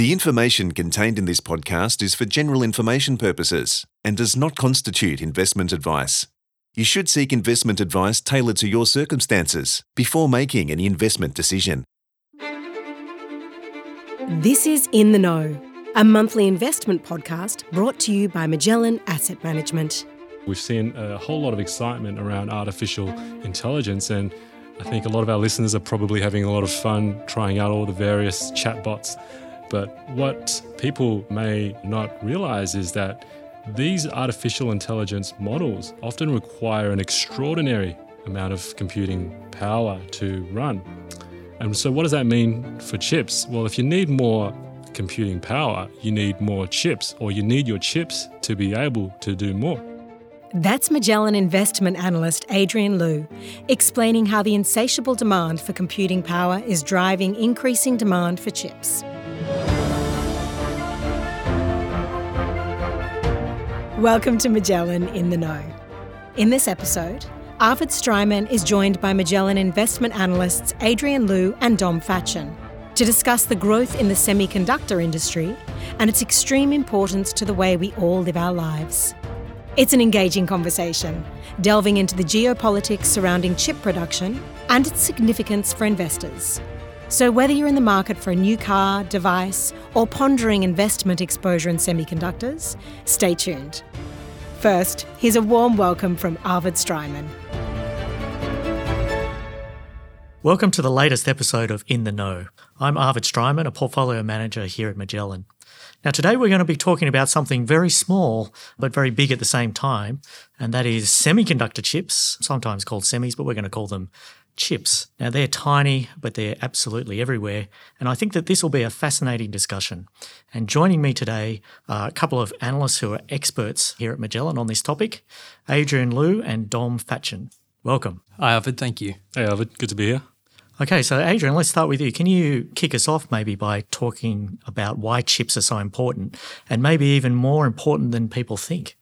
The information contained in this podcast is for general information purposes and does not constitute investment advice. You should seek investment advice tailored to your circumstances before making any investment decision. This is In the Know, a monthly investment podcast brought to you by Magellan Asset Management. We've seen a whole lot of excitement around artificial intelligence, and I think a lot of our listeners are probably having a lot of fun trying out all the various chatbots. But what people may not realize is that these artificial intelligence models often require an extraordinary amount of computing power to run. And so, what does that mean for chips? Well, if you need more computing power, you need more chips, or you need your chips to be able to do more. That's Magellan investment analyst Adrian Lu explaining how the insatiable demand for computing power is driving increasing demand for chips. Welcome to Magellan in the Know. In this episode, Arvid Streimann is joined by Magellan investment analysts Adrian Lu and Dom Facchin to discuss the growth in the semiconductor industry and its extreme importance to the way we all live our lives. It's an engaging conversation, delving into the geopolitics surrounding chip production and its significance for investors. So, whether you're in the market for a new car, device, or pondering investment exposure in semiconductors, stay tuned. First, here's a warm welcome from Arvid Streimann. Welcome to the latest episode of In the Know. I'm Arvid Streimann, a portfolio manager here at Magellan. Now, today we're going to be talking about something very small but very big at the same time, and that is semiconductor chips, sometimes called semis, but we're going to call them chips. Now, they're tiny, but they're absolutely everywhere. And I think that this will be a fascinating discussion. And joining me today are a couple of analysts who are experts here at Magellan on this topic Adrian Lu and Dom Facchin. Welcome. Hi, Arvid. Thank you. Hey, Arvid, good to be here. Okay, so Adrian, let's start with you. Can you kick us off maybe by talking about why chips are so important and maybe even more important than people think?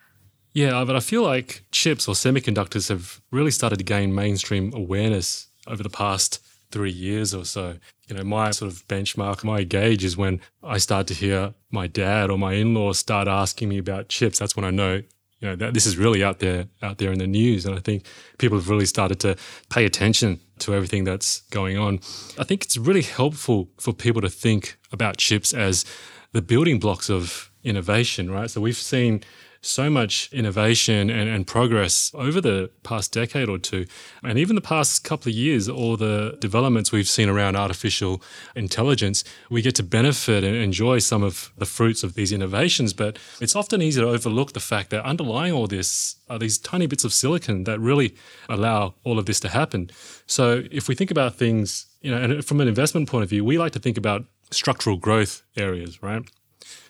Yeah, but I feel like chips or semiconductors have really started to gain mainstream awareness over the past three years or so. You know, my sort of benchmark, my gauge is when I start to hear my dad or my in-laws start asking me about chips. That's when I know, you know, that this is really out there, out there in the news. And I think people have really started to pay attention to everything that's going on. I think it's really helpful for people to think about chips as the building blocks of innovation, right? So we've seen so much innovation and, and progress over the past decade or two, and even the past couple of years, all the developments we've seen around artificial intelligence, we get to benefit and enjoy some of the fruits of these innovations. But it's often easy to overlook the fact that underlying all this are these tiny bits of silicon that really allow all of this to happen. So if we think about things, you know, and from an investment point of view, we like to think about structural growth areas, right?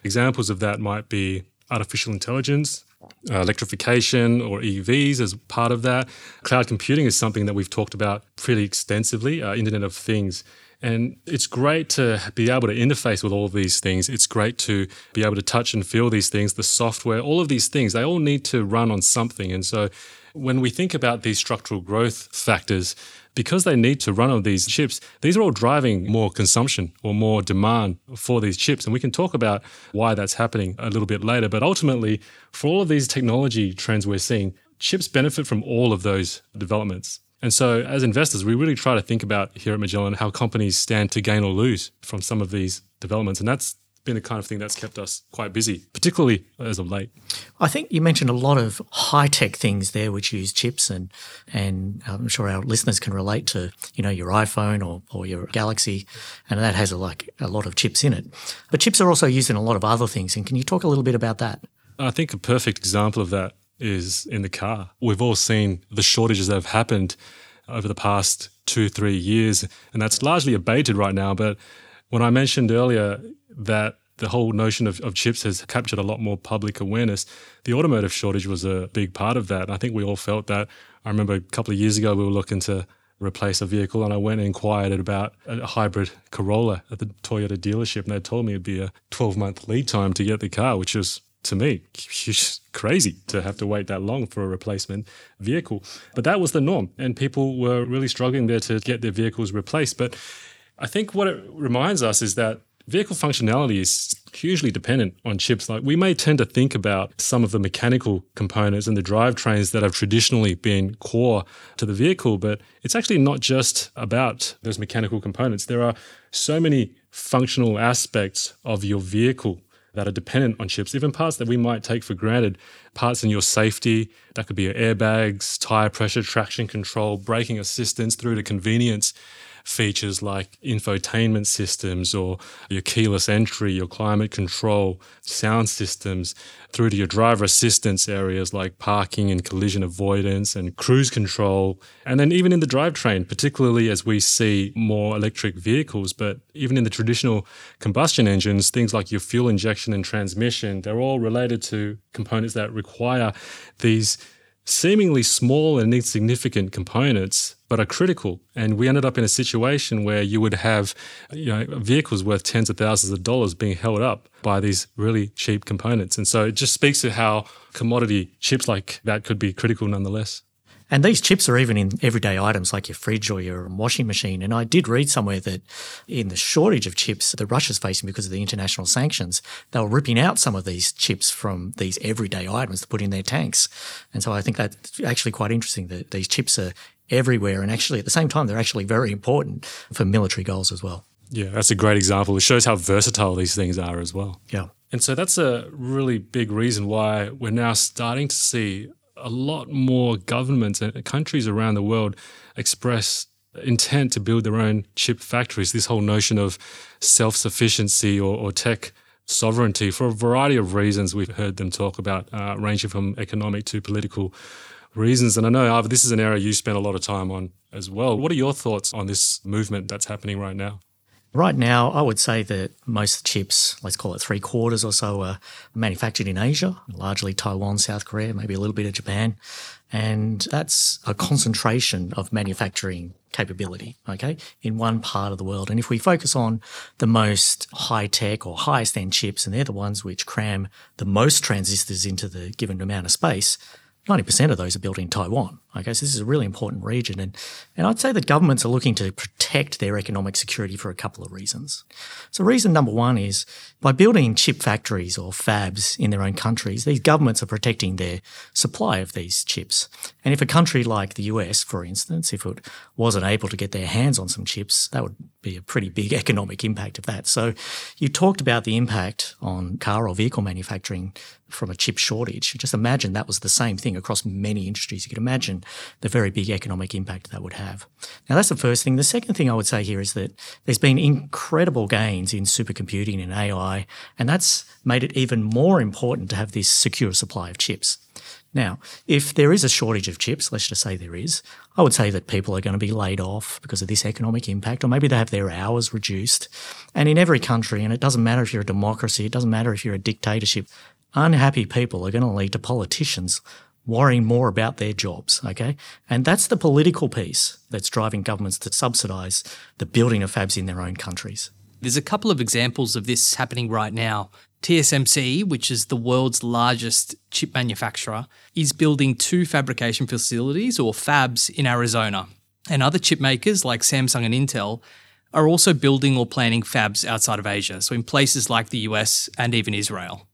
Examples of that might be artificial intelligence, uh, electrification or EVs as part of that. Cloud computing is something that we've talked about pretty extensively, uh, Internet of Things. And it's great to be able to interface with all of these things. It's great to be able to touch and feel these things, the software, all of these things, they all need to run on something. And so when we think about these structural growth factors, because they need to run on these chips, these are all driving more consumption or more demand for these chips. And we can talk about why that's happening a little bit later. But ultimately, for all of these technology trends we're seeing, chips benefit from all of those developments. And so, as investors, we really try to think about here at Magellan how companies stand to gain or lose from some of these developments. And that's been the kind of thing that's kept us quite busy, particularly as of late. I think you mentioned a lot of high tech things there, which use chips, and and I'm sure our listeners can relate to you know your iPhone or, or your Galaxy, and that has a, like a lot of chips in it. But chips are also used in a lot of other things. And can you talk a little bit about that? I think a perfect example of that is in the car. We've all seen the shortages that have happened over the past two, three years, and that's largely abated right now. But when I mentioned earlier that the whole notion of, of chips has captured a lot more public awareness. The automotive shortage was a big part of that. I think we all felt that. I remember a couple of years ago, we were looking to replace a vehicle and I went and inquired about a hybrid Corolla at the Toyota dealership and they told me it'd be a 12 month lead time to get the car, which was to me crazy to have to wait that long for a replacement vehicle. But that was the norm and people were really struggling there to get their vehicles replaced. But I think what it reminds us is that vehicle functionality is hugely dependent on chips. Like we may tend to think about some of the mechanical components and the drivetrains that have traditionally been core to the vehicle, but it's actually not just about those mechanical components. There are so many functional aspects of your vehicle that are dependent on chips, even parts that we might take for granted, parts in your safety, that could be your airbags, tire pressure, traction control, braking assistance through to convenience features like infotainment systems or your keyless entry, your climate control, sound systems, through to your driver assistance areas like parking and collision avoidance and cruise control. And then even in the drivetrain, particularly as we see more electric vehicles, but even in the traditional combustion engines, things like your fuel injection and transmission, they're all related to components that require these seemingly small and insignificant components, but are critical. And we ended up in a situation where you would have, you know, vehicles worth tens of thousands of dollars being held up by these really cheap components. And so it just speaks to how commodity chips like that could be critical nonetheless. And these chips are even in everyday items like your fridge or your washing machine. And I did read somewhere that in the shortage of chips that Russia's facing because of the international sanctions, they were ripping out some of these chips from these everyday items to put in their tanks. And so I think that's actually quite interesting that these chips are everywhere. And actually, at the same time, they're actually very important for military goals as well. Yeah, that's a great example. It shows how versatile these things are as well. Yeah. And so that's a really big reason why we're now starting to see a lot more governments and countries around the world express intent to build their own chip factories. This whole notion of self sufficiency or, or, tech sovereignty for a variety of reasons we've heard them talk about, uh, ranging from economic to political reasons. And I know, Arvid, this is an area you spend a lot of time on as well. What are your thoughts on this movement that's happening right now? Right now, I would say that most chips, let's call it three quarters or so, are manufactured in Asia, largely Taiwan, South Korea, maybe a little bit of Japan. And that's a concentration of manufacturing capability, okay, in one part of the world. And if we focus on the most high tech or highest end chips, and they're the ones which cram the most transistors into the given amount of space, 90% of those are built in Taiwan. Okay, so this is a really important region. And, and I'd say that governments are looking to protect their economic security for a couple of reasons. So, reason number one is by building chip factories or fabs in their own countries, these governments are protecting their supply of these chips. And if a country like the US, for instance, if it wasn't able to get their hands on some chips, that would be a pretty big economic impact of that. So, you talked about the impact on car or vehicle manufacturing from a chip shortage. Just imagine that was the same thing across many industries. You could imagine the very big economic impact that would have. Now, that's the first thing. The second thing I would say here is that there's been incredible gains in supercomputing and AI, and that's made it even more important to have this secure supply of chips. Now, if there is a shortage of chips, let's just say there is, I would say that people are going to be laid off because of this economic impact, or maybe they have their hours reduced. And in every country, and it doesn't matter if you're a democracy, it doesn't matter if you're a dictatorship, unhappy people are going to lead to politicians worrying more about their jobs. Okay. And that's the political piece that's driving governments to subsidize the building of fabs in their own countries. There's a couple of examples of this happening right now. TSMC, which is the world's largest chip manufacturer, is building two fabrication facilities or fabs in Arizona. And other chip makers like Samsung and Intel are also building or planning fabs outside of Asia, so in places like the US and even Israel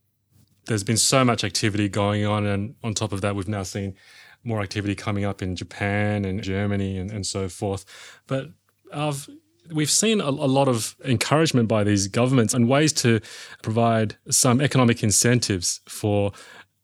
there's been so much activity going on, and on top of that, we've now seen more activity coming up in Japan and Germany and, and so forth. But I've we've seen a, a, lot of encouragement by these governments and ways to provide some economic incentives for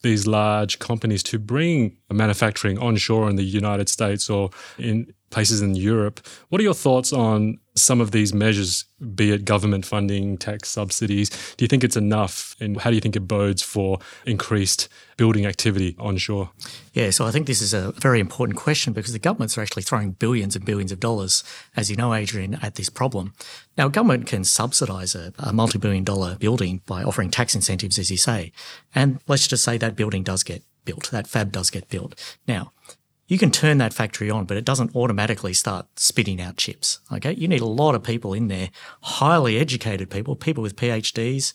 these large companies to bring manufacturing onshore in the United States or in places in Europe. What are your thoughts on some of these measures, be it government funding, tax subsidies? Do you think it's enough? And how do you think it bodes for increased building activity onshore? Yeah, so I think this is a very important question because the governments are actually throwing billions and billions of dollars, as you know, Adrian, at this problem. Now, government can subsidise a, a multi billion dollar building by offering tax incentives, as you say. And let's just say that building does get built, that fab does get built. Now, you can turn that factory on, but it doesn't automatically start spitting out chips. Okay. You need a lot of people in there, highly educated people, people with PhDs,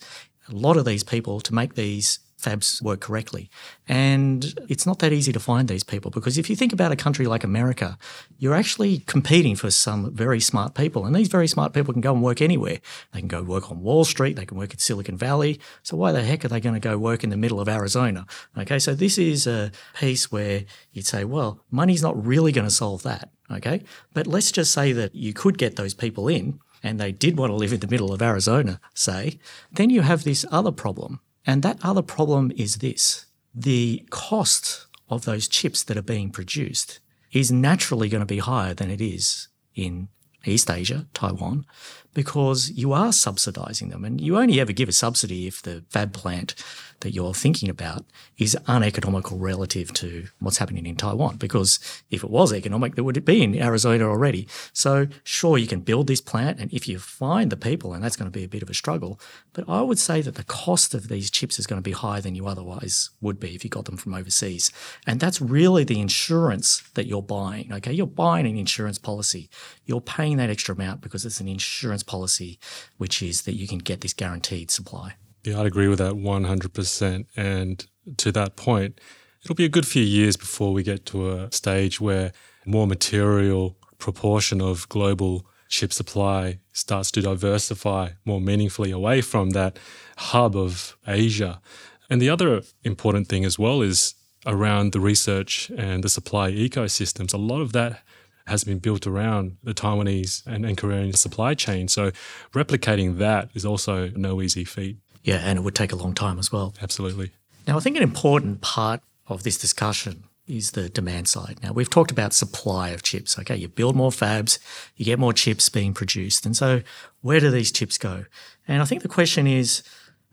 a lot of these people to make these fabs work correctly. And it's not that easy to find these people because if you think about a country like America, you're actually competing for some very smart people. And these very smart people can go and work anywhere. They can go work on Wall Street, they can work in Silicon Valley. So why the heck are they going to go work in the middle of Arizona? Okay, so this is a piece where you'd say, well, money's not really going to solve that. Okay, but let's just say that you could get those people in and they did want to live in the middle of Arizona, say, then you have this other problem and that other problem is this. The cost of those chips that are being produced is naturally going to be higher than it is in East Asia, Taiwan, because you are subsidizing them. And you only ever give a subsidy if the fab plant that you're thinking about is uneconomical relative to what's happening in Taiwan. Because if it was economic, there would be in Arizona already. So sure, you can build this plant, and if you find the people, and that's going to be a bit of a struggle, but I would say that the cost of these chips is going to be higher than you otherwise would be if you got them from overseas. And that's really the insurance that you're buying. Okay, you're buying an insurance policy. You're paying that extra amount because it's an insurance policy, which is that you can get this guaranteed supply. Yeah, I'd agree with that 100%. And to that point, it'll be a good few years before we get to a stage where more material proportion of global chip supply starts to diversify more meaningfully away from that hub of Asia. And the other important thing as well is around the research and the supply ecosystems. A lot of that has been built around the Taiwanese and, and Korean supply chain. So replicating that is also no easy feat. Yeah, and it would take a long time as well. Absolutely. Now, I think an important part of this discussion is the demand side. Now, we've talked about supply of chips. Okay, you build more fabs, you get more chips being produced. And so, where do these chips go? And I think the question is,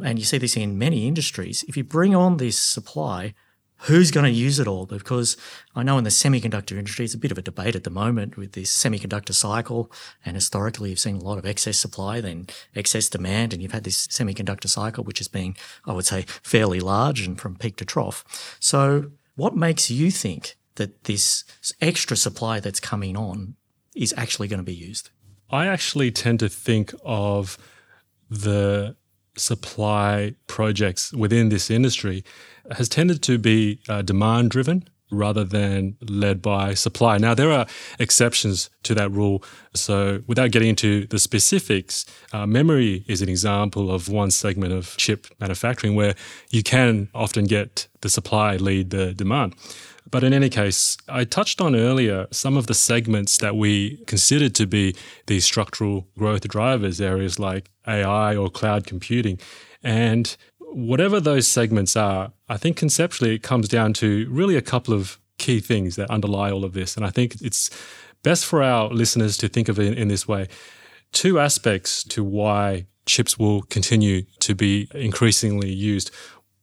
and you see this in many industries, if you bring on this supply, who's going to use it all? Because I know in the semiconductor industry, it's a bit of a debate at the moment with this semiconductor cycle. And historically, you've seen a lot of excess supply, then excess demand, and you've had this semiconductor cycle, which has been, I would say, fairly large and from peak to trough. So, what makes you think that this extra supply that's coming on is actually going to be used? I actually tend to think of the supply projects within this industry has tended to be uh, demand driven rather than led by supply. Now, there are exceptions to that rule. So, without getting into the specifics, uh, memory is an example of one segment of chip manufacturing where you can often get the supply lead the demand. But in any case, I touched on earlier some of the segments that we considered to be these structural growth drivers, areas like AI or cloud computing. And whatever those segments are, I think conceptually it comes down to really a couple of key things that underlie all of this. And I think it's best for our listeners to think of it in, in this way. Two aspects to why chips will continue to be increasingly used.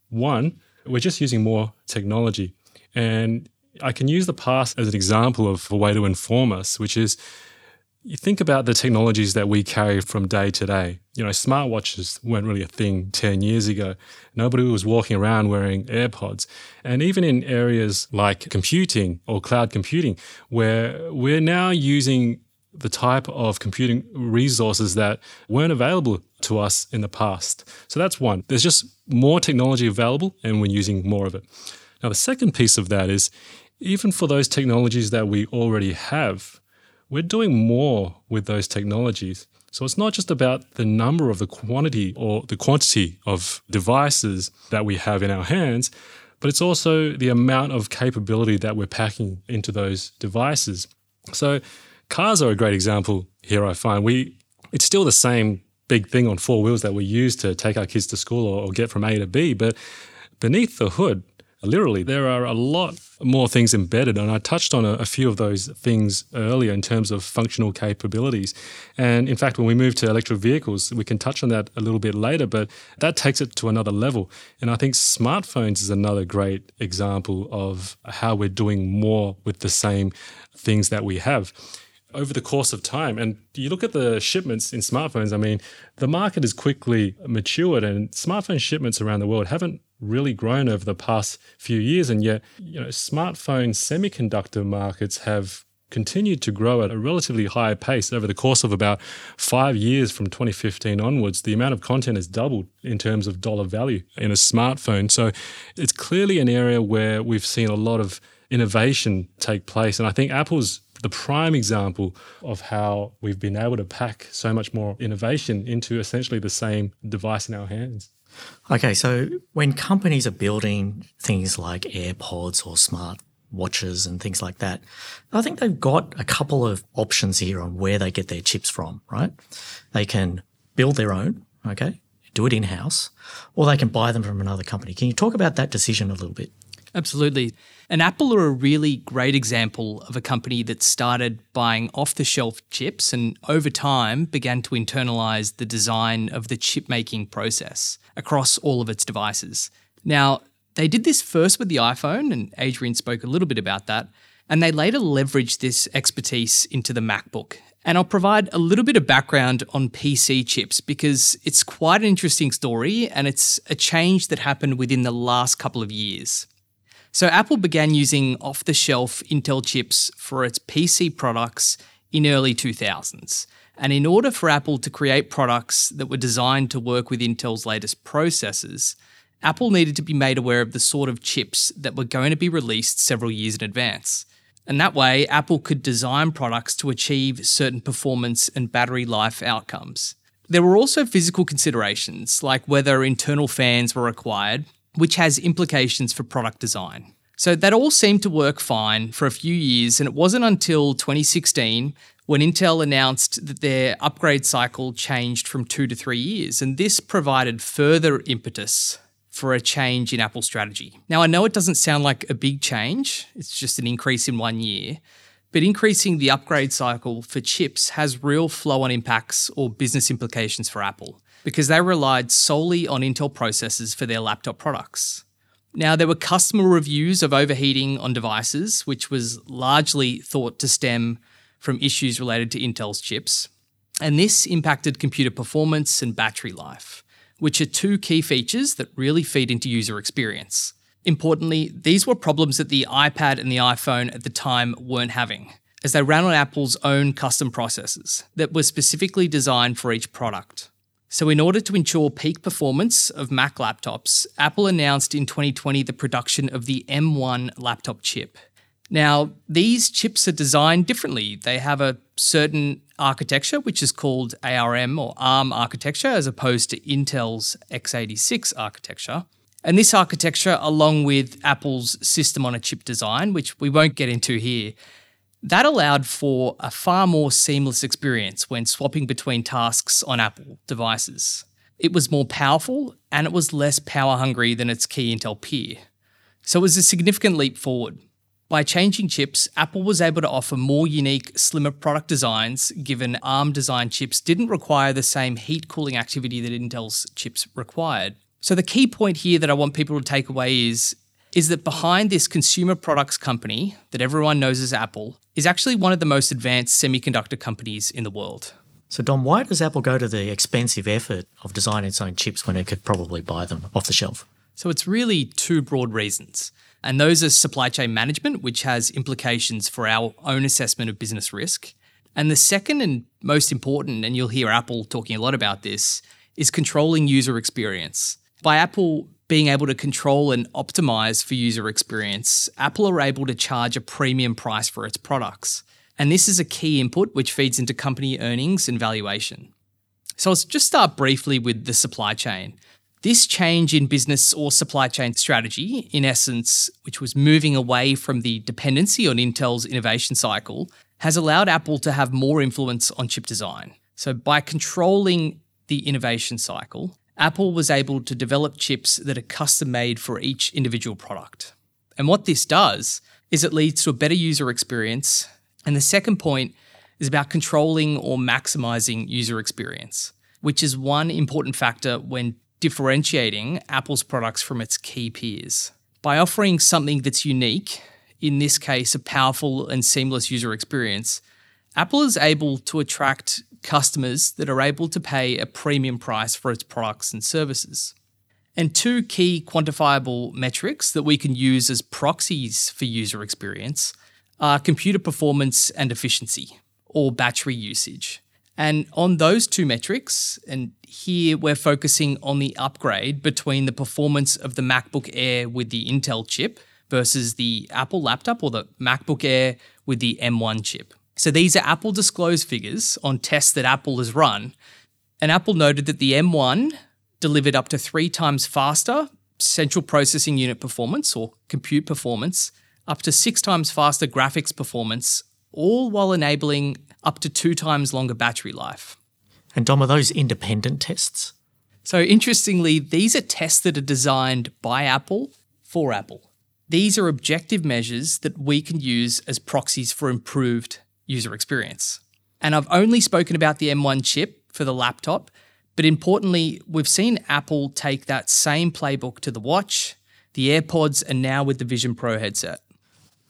One, we're just using more technology. And I can use the past as an example of a way to inform us, which is you think about the technologies that we carry from day to day. You know, smartwatches weren't really a thing 10 years ago. Nobody was walking around wearing AirPods. And even in areas like computing or cloud computing, where we're now using the type of computing resources that weren't available to us in the past. So that's one. There's just more technology available and we're using more of it. Now, the second piece of that is even for those technologies that we already have, we're doing more with those technologies. So it's not just about the number of the quantity or the quantity of devices that we have in our hands, but it's also the amount of capability that we're packing into those devices. So cars are a great example here, I find. We it's still the same big thing on four wheels that we use to take our kids to school or, or get from A to B, but beneath the hood, literally, there are a lot more things embedded. And I touched on a, a, few of those things earlier in terms of functional capabilities. And in fact, when we move to electric vehicles, we can touch on that a little bit later, but that takes it to another level. And I think smartphones is another great example of how we're doing more with the same things that we have over the course of time. And you look at the shipments in smartphones, I mean, the market has quickly matured and smartphone shipments around the world haven't really grown over the past few years. And yet, you know, smartphone semiconductor markets have continued to grow at a relatively high pace over the course of about five years from 2015 onwards. The amount of content has doubled in terms of dollar value in a smartphone. So it's clearly an area where we've seen a lot of innovation take place. And I think Apple's the prime example of how we've been able to pack so much more innovation into essentially the same device in our hands. Okay, so when companies are building things like AirPods or smart watches and things like that, I think they've got a couple of options here on where they get their chips from, right? They can build their own, okay, do it in house, or they can buy them from another company. Can you talk about that decision a little bit? Absolutely. And Apple are a really great example of a company that started buying off the shelf chips and over time began to internalize the design of the chip making process across all of its devices. Now, they did this first with the iPhone, and Adrian spoke a little bit about that, and they later leveraged this expertise into the MacBook. And I'll provide a little bit of background on PC chips because it's quite an interesting story and it's a change that happened within the last couple of years. So Apple began using off-the-shelf Intel chips for its PC products in early 2000s. And in order for Apple to create products that were designed to work with Intel's latest processors, Apple needed to be made aware of the sort of chips that were going to be released several years in advance. And that way, Apple could design products to achieve certain performance and battery life outcomes. There were also physical considerations, like whether internal fans were required which has implications for product design. So that all seemed to work fine for a few years, and it wasn't until 2016 when Intel announced that their upgrade cycle changed from two to three years, and this provided further impetus for a change in Apple's strategy. Now, I know it doesn't sound like a big change, it's just an increase in one year, but increasing the upgrade cycle for chips has real flow on impacts or business implications for Apple because they relied solely on Intel processors for their laptop products. Now, there were customer reviews of overheating on devices, which was largely thought to stem from issues related to Intel's chips. And this impacted computer performance and battery life, which are two key features that really feed into user experience. Importantly, these were problems that the iPad and the iPhone at the time weren't having, as they ran on Apple's own custom processors that were specifically designed for each product. So, in order to ensure peak performance of Mac laptops, Apple announced in 2020 the production of the M1 laptop chip. Now, these chips are designed differently. They have a certain architecture, which is called ARM or ARM architecture, as opposed to Intel's x86 architecture. And this architecture, along with Apple's system on a chip design, which we won't get into here, that allowed for a far more seamless experience when swapping between tasks on Apple devices. It was more powerful and it was less power hungry than its key Intel peer. So it was a significant leap forward. By changing chips, Apple was able to offer more unique, slimmer product designs given ARM designed chips didn't require the same heat cooling activity that Intel's chips required. So the key point here that I want people to take away is is that behind this consumer products company that everyone knows as Apple is actually one of the most advanced semiconductor companies in the world. So, Dom, why does Apple go to the expensive effort of designing its own chips when it could probably buy them off the shelf? So, it's really two broad reasons. And those are supply chain management, which has implications for our own assessment of business risk. And the second and most important, and you'll hear Apple talking a lot about this, is controlling user experience. By Apple being able to control and optimize for user experience, Apple are able to charge a premium price for its products. And this is a key input which feeds into company earnings and valuation. So let's just start briefly with the supply chain. This change in business or supply chain strategy, in essence, which was moving away from the dependency on Intel's innovation cycle, has allowed Apple to have more influence on chip design. So, by controlling the innovation cycle, Apple was able to develop chips that are custom made for each individual product. And what this does is it leads to a better user experience. And the second point is about controlling or maximizing user experience, which is one important factor when differentiating Apple's products from its key peers. By offering something that's unique, in this case, a powerful and seamless user experience, Apple is able to attract customers that are able to pay a premium price for its products and services. And two key quantifiable metrics that we can use as proxies for user experience are computer performance and efficiency, or battery usage. And on those two metrics, and here we're focusing on the upgrade between the performance of the MacBook Air with the Intel chip versus the Apple laptop or the MacBook Air with the M1 chip. So these are Apple disclosed figures on tests that Apple has run. And Apple noted that the M1 delivered up to three times faster central processing unit performance or compute performance, up to six times faster graphics performance, all while enabling up to two times longer battery life. And Dom, are those independent tests? So, interestingly, these are tests that are designed by Apple for Apple. These are objective measures that we can use as proxies for improved user experience. And I've only spoken about the M1 chip for the laptop, but importantly, we've seen Apple take that same playbook to the watch, the AirPods, and now with the Vision Pro headset.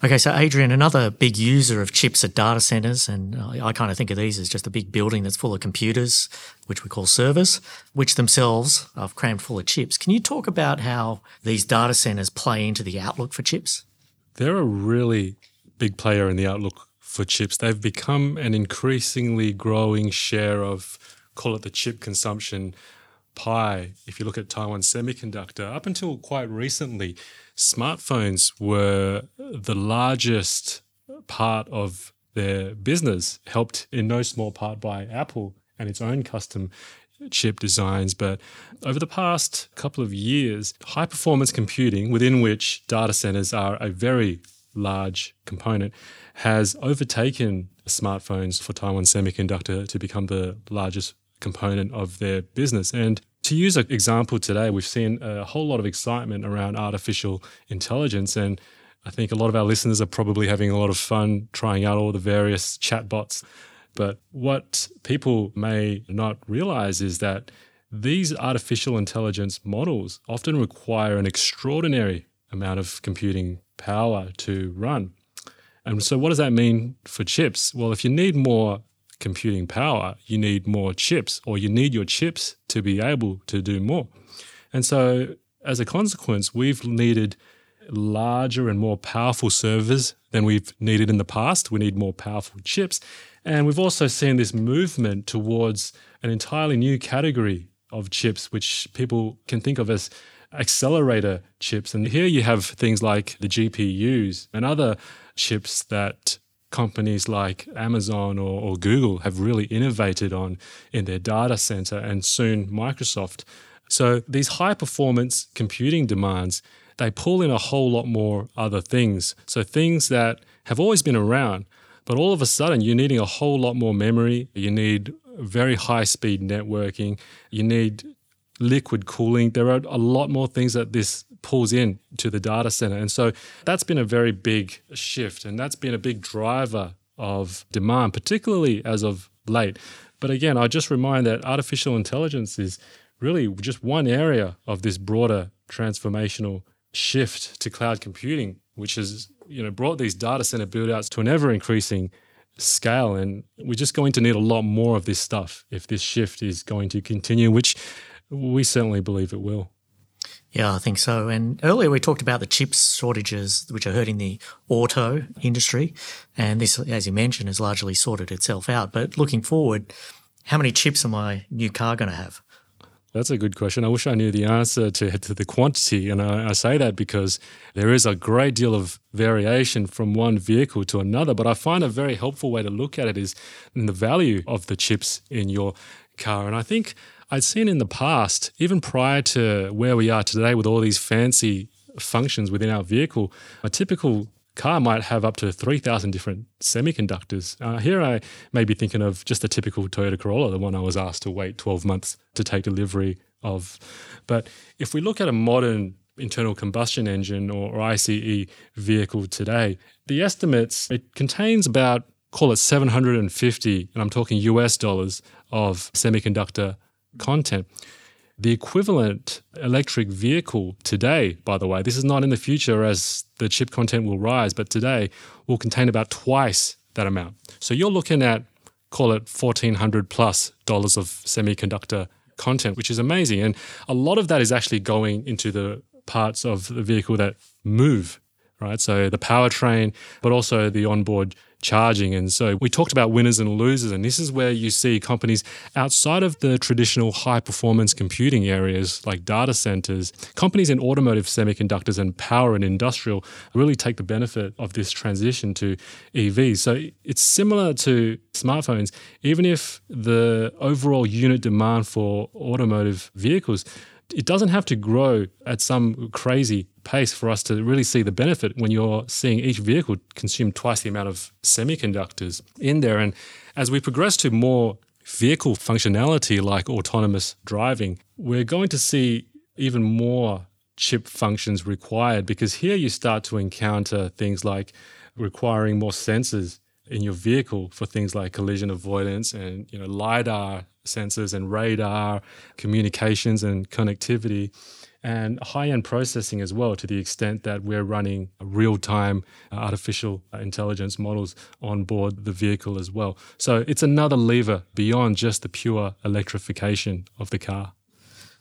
Okay, so Adrian, another big user of chips at data centers, and I kind of think of these as just a big building that's full of computers, which we call servers, which themselves are crammed full of chips. Can you talk about how these data centers play into the outlook for chips? They're a really big player in the outlook for chips. They've become an increasingly growing share of, call it the chip consumption pie. If you look at Taiwan Semiconductor, up until quite recently, smartphones were the largest part of their business, helped in no small part by Apple and its own custom chip designs. But over the past couple of years, high performance computing, within which data centers are a very large component, has overtaken smartphones for Taiwan Semiconductor to become the largest component of their business. And to use an example today, we've seen a whole lot of excitement around artificial intelligence. And I think a lot of our listeners are probably having a lot of fun trying out all the various chatbots. But what people may not realize is that these artificial intelligence models often require an extraordinary amount of computing power to run. And so, what does that mean for chips? Well, if you need more computing power, you need more chips, or you need your chips to be able to do more. And so, as a consequence, we've needed larger and more powerful servers than we've needed in the past. We need more powerful chips. And we've also seen this movement towards an entirely new category of chips, which people can think of as accelerator chips. And here you have things like the GPUs and other chips that companies like Amazon or, or, Google have really innovated on in their data center and soon Microsoft. So these high performance computing demands, they pull in a whole lot more other things. So things that have always been around, but all of a sudden you're needing a whole lot more memory, you need very high speed networking, you need liquid cooling. There are a lot more things that this pulls in to the data center. And so that's been a very big shift and that's been a big driver of demand, particularly as of late. But again, I just remind that artificial intelligence is really just one area of this broader transformational shift to cloud computing, which has you know brought these data center buildouts to an ever increasing scale. And we're just going to need a lot more of this stuff if this shift is going to continue, which we certainly believe it will. Yeah, I think so. And earlier we talked about the chips shortages, which are hurting the auto industry. And this, as you mentioned, has largely sorted itself out. But looking forward, how many chips are my new car going to have? That's a good question. I wish I knew the answer to, to the quantity. And I, I, say that because there is a great deal of variation from one vehicle to another. But I find a very helpful way to look at it is in the value of the chips in your car. And I think I'd seen in the past, even prior to where we are today with all these fancy functions within our vehicle, a typical car might have up to 3,000 different semiconductors. Uh, here I may be thinking of just a typical Toyota Corolla, the one I was asked to wait 12 months to take delivery of. But if we look at a modern internal combustion engine or, or ICE vehicle today, the estimates, it contains about, call it 750, and I'm talking US dollars, of semiconductor content. The equivalent electric vehicle today, by the way, this is not in the future as the chip content will rise, but today will contain about twice that amount. So you're looking at, call it 1400 plus dollars of semiconductor content, which is amazing. And a lot of that is actually going into the parts of the vehicle that move right? So the powertrain, but also the onboard charging. And so we talked about winners and losers, and this is where you see companies outside of the traditional high performance computing areas like data centers, companies in automotive semiconductors and power and industrial really take the benefit of this transition to EVs. So it's similar to smartphones, even if the overall unit demand for automotive vehicles it doesn't have to grow at some crazy pace for us to really see the benefit when you're seeing each vehicle consume twice the amount of semiconductors in there. And as we progress to more vehicle functionality like autonomous driving, we're going to see even more chip functions required because here you start to encounter things like requiring more sensors in your vehicle for things like collision avoidance and you know lidar sensors and radar, communications and connectivity, and high end processing as well, to the extent that we're running real time uh, artificial intelligence models on board the vehicle as well. So it's another lever beyond just the pure electrification of the car.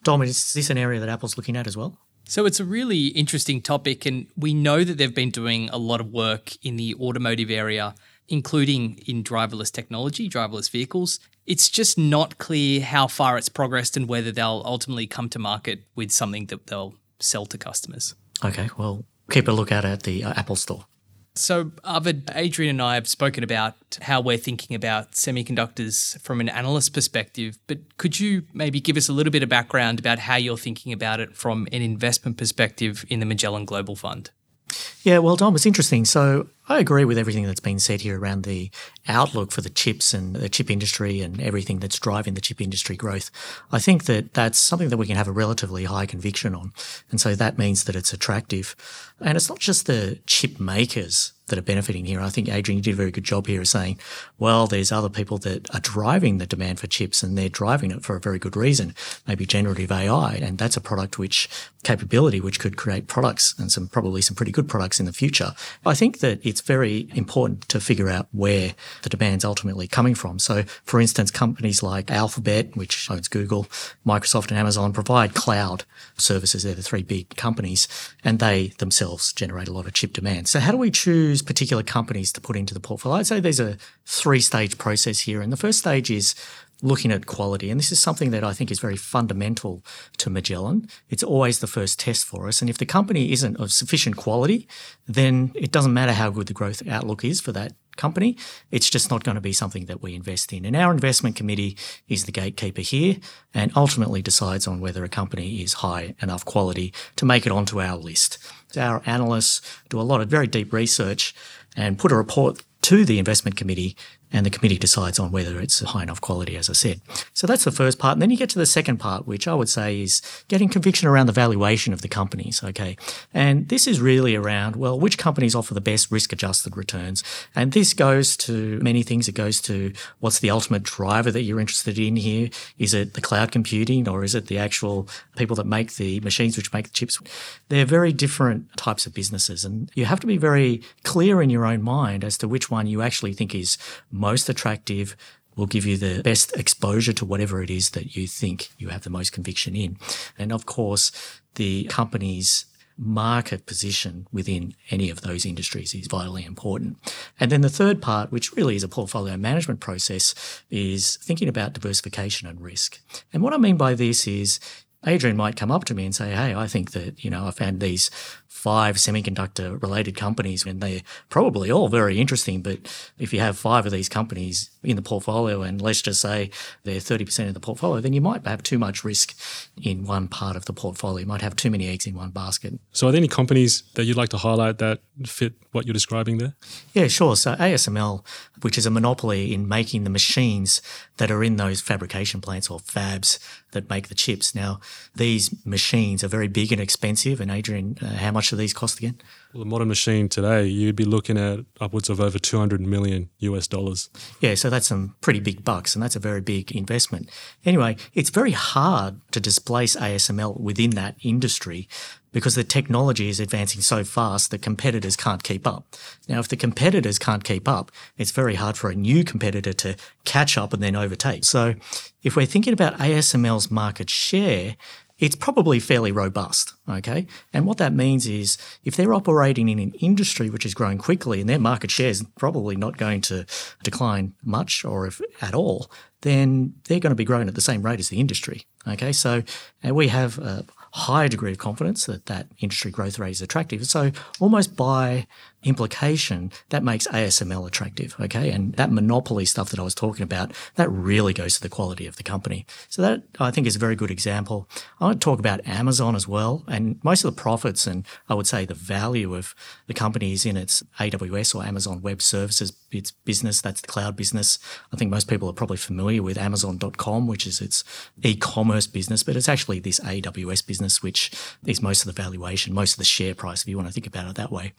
Dom, is this an area that Apple's looking at as well? So it's a really interesting topic, and we know that they've been doing a lot of work in the automotive area including in driverless technology, driverless vehicles. It's just not clear how far it's progressed and whether they'll ultimately come to market with something that they'll sell to customers. Okay, well, keep a look out at the uh, Apple Store. So, Arvid, Adrian and I have spoken about how we're thinking about semiconductors from an analyst perspective, but could you maybe give us a little bit of background about how you're thinking about it from an investment perspective in the Magellan Global Fund? Yeah, well, Dom, it's interesting. So I agree with everything that's been said here around the outlook for the chips and the chip industry and everything that's driving the chip industry growth. I think that that's something that we can have a relatively high conviction on. And so that means that it's attractive. And it's not just the chip makers that are benefiting here. I think Adrian, you did a very good job here of saying, well, there's other people that are driving the demand for chips and they're driving it for a very good reason, maybe generative AI. And that's a product which capability which could create products and some probably some pretty good products in the future. I think that it's very important to figure out where the demand's ultimately coming from. So, for instance, companies like Alphabet, which owns Google, Microsoft, and Amazon provide cloud services. They're the three big companies, and they themselves generate a lot of chip demand. So, how do we choose particular companies to put into the portfolio? I'd say there's a three stage process here. And the first stage is looking at quality. And this is something that I think is very fundamental to Magellan. It's always the first test for us. And if the company isn't of sufficient quality, then it doesn't matter how good the growth outlook is for that company. It's just not going to be something that we invest in. And our investment committee is the gatekeeper here and ultimately decides on whether a company is high enough quality to make it onto our list. Our analysts do a lot of very deep research and put a report to the investment committee and the committee decides on whether it's high enough quality, as I said. So that's the first part. And then you get to the second part, which I would say is getting conviction around the valuation of the companies. Okay. And this is really around, well, which companies offer the best risk adjusted returns? And this goes to many things. It goes to what's the ultimate driver that you're interested in here? Is it the cloud computing or is it the actual people that make the machines which make the chips? They're very different types of businesses. And you have to be very clear in your own mind as to which one you actually think is most attractive, will give you the best exposure to whatever it is that you think you have the most conviction in. And of course, the company's market position within any of those industries is vitally important. And then the third part, which really is a portfolio management process, is thinking about diversification and risk. And what I mean by this is Adrian might come up to me and say, Hey, I think that, you know, I found these five semiconductor related companies and they're probably all very interesting. But if you have five of these companies in the portfolio and let's just say they're 30% of the portfolio, then you might have too much risk in one part of the portfolio. You might have too many eggs in one basket. So are there any companies that you'd like to highlight that fit what you're describing there? Yeah, sure. So ASML, which is a monopoly in making the machines that are in those fabrication plants or fabs that make the chips. Now, these machines are very big and expensive. And Adrian, uh, how much do these cost again? Well, a modern machine today, you'd be looking at upwards of over 200 million US dollars. Yeah, so that's some pretty big bucks, and that's a very big investment. Anyway, it's very hard to displace ASML within that industry because the technology is advancing so fast that competitors can't keep up. Now, if the competitors can't keep up, it's very hard for a new competitor to catch up and then overtake. So if we're thinking about ASML's market share, it's probably fairly robust. Okay. And what that means is if they're operating in an industry which is growing quickly and their market share is probably not going to decline much or if at all, then they're going to be growing at the same rate as the industry. Okay. So we have a high degree of confidence that that industry growth rate is attractive. So almost by implication, that makes ASML attractive. Okay. And that monopoly stuff that I was talking about, that really goes to the quality of the company. So that I think is a very good example. I want to talk about Amazon as well. And most of the profits and I would say the value of the company is in its AWS or Amazon Web Services its business. That's the cloud business. I think most people are probably familiar with Amazon.com, which is its e-commerce business, but it's actually this AWS business, which is most of the valuation, most of the share price, if you want to think about it that way.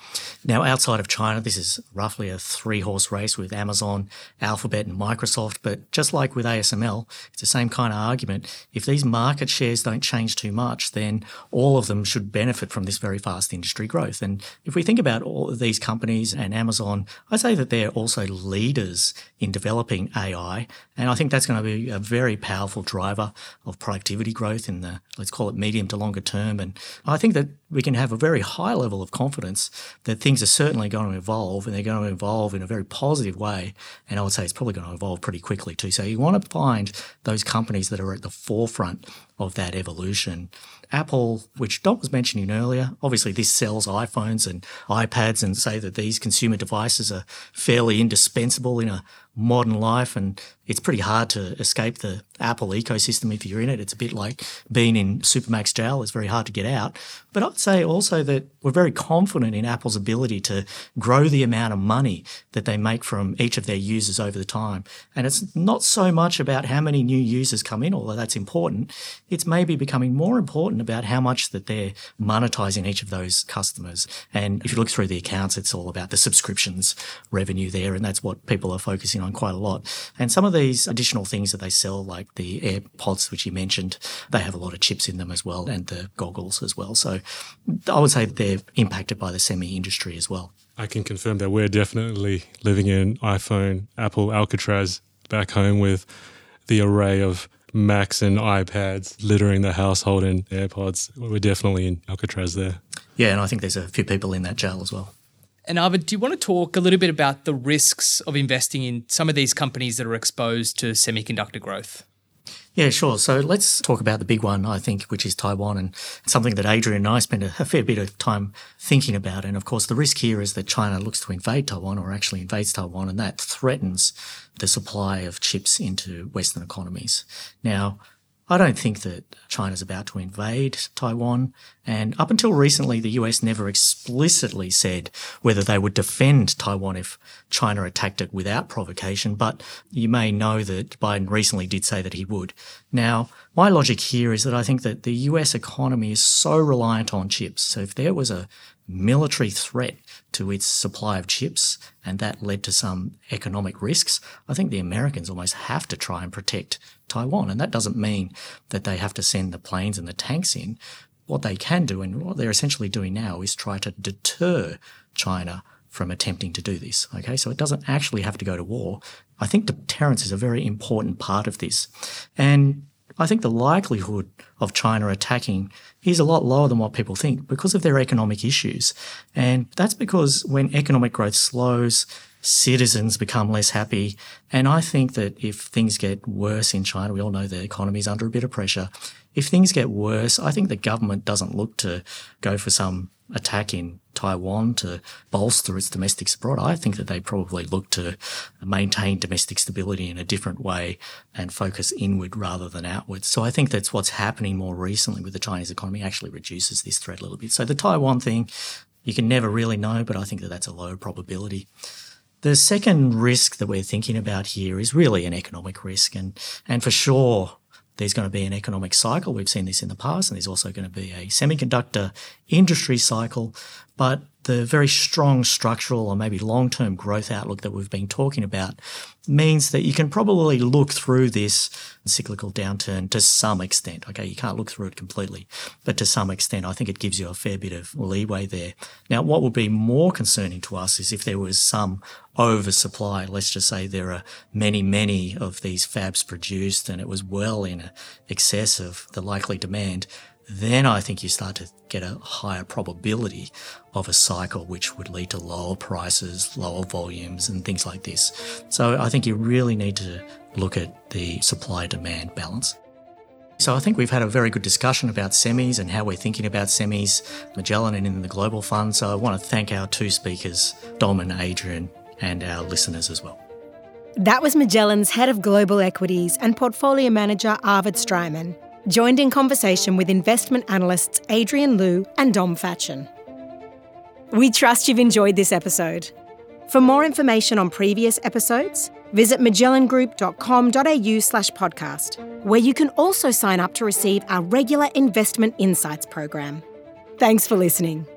Now, outside of China, this is roughly a three horse race with Amazon, Alphabet, and Microsoft. But just like with ASML, it's the same kind of argument. If these market shares don't change too much, then all of them should benefit from this very fast industry growth. And if we think about all of these companies and Amazon, I say that they're also leaders in developing AI. And I think that's going to be a very powerful driver of productivity growth in the, let's call it medium to longer term. And I think that we can have a very high level of confidence that things are certainly going to evolve and they're going to evolve in a very positive way. And I would say it's probably going to evolve pretty quickly too. So you want to find those companies that are at the forefront of that evolution. Apple, which Dom was mentioning earlier, obviously this sells iPhones and iPads and say that these consumer devices are fairly indispensable in a modern life and it's pretty hard to escape the Apple ecosystem if you're in it. It's a bit like being in Supermax jail. It's very hard to get out. But I'd say also that we're very confident in Apple's ability to grow the amount of money that they make from each of their users over the time. And it's not so much about how many new users come in, although that's important. It's maybe becoming more important about how much that they're monetizing each of those customers. And if you look through the accounts, it's all about the subscriptions revenue there. And that's what people are focusing on quite a lot. And some of these additional things that they sell, like the AirPods, which you mentioned, they have a lot of chips in them as well, and the goggles as well. So I would say they're impacted by the semi industry as well. I can confirm that we're definitely living in iPhone, Apple, Alcatraz back home with the array of Macs and iPads littering the household and AirPods. We're definitely in Alcatraz there. Yeah, and I think there's a few people in that jail as well. And Arvid, do you want to talk a little bit about the risks of investing in some of these companies that are exposed to semiconductor growth? Yeah, sure. So let's talk about the big one, I think, which is Taiwan, and something that Adrian and I spent a, fair bit of time thinking about. And of course, the risk here is that China looks to invade Taiwan or actually invades Taiwan, and that threatens the supply of chips into Western economies. Now, I don't think that China's about to invade Taiwan. And up until recently, the US never explicitly said whether they would defend Taiwan if China attacked it without provocation. But you may know that Biden recently did say that he would. Now, my logic here is that I think that the US economy is so reliant on chips. So if there was a military threat to its supply of chips, and that led to some economic risks, I think the Americans almost have to try and protect Taiwan. And that doesn't mean that they have to send the planes and the tanks in. What they can do, and what they're essentially doing now, is try to deter China from attempting to do this. Okay, so it doesn't actually have to go to war. I think deterrence is a very important part of this. And I think the likelihood of China attacking is a lot lower than what people think because of their economic issues. And that's because when economic growth slows, citizens become less happy. And I think that if things get worse in China, we all know the economy is under a bit of pressure. If things get worse, I think the government doesn't look to go for some attack in Taiwan to bolster its domestic support. I think that they probably look to maintain domestic stability in a different way and focus inward rather than outwards. So I think that's what's happening more recently with the Chinese economy actually reduces this threat a little bit. So the Taiwan thing, you can never really know, but I think that that's a low probability. The second risk that we're thinking about here is really an economic risk. And, and for sure, there's going to be an economic cycle. We've seen this in the past, and there's also going to be a semiconductor industry cycle. But the very strong structural or maybe long term growth outlook that we've been talking about means that you can probably look through this cyclical downturn to some extent. Okay, you can't look through it completely, but to some extent, I think it gives you a fair bit of leeway there. Now, what would be more concerning to us is if there was some oversupply. Let's just say there are many, many of these fabs produced and it was well in excess of the likely demand then I think you start to get a higher probability of a cycle which would lead to lower prices, lower volumes, and things like this. So I think you really need to look at the supply demand balance. So I think we've had a very good discussion about semis and how we're thinking about semis, Magellan and in the Global Fund. So I want to thank our two speakers, Dom and Adrian, and our listeners as well. That was Magellan's Head of Global Equities and Portfolio Manager Arvid Streimann joined in conversation with investment analysts Adrian Lu and Dom Facchin. We trust you've enjoyed this episode. For more information on previous episodes, visit magellangroup.com.au slash podcast, where you can also sign up to receive our regular Investment Insights program. Thanks for listening.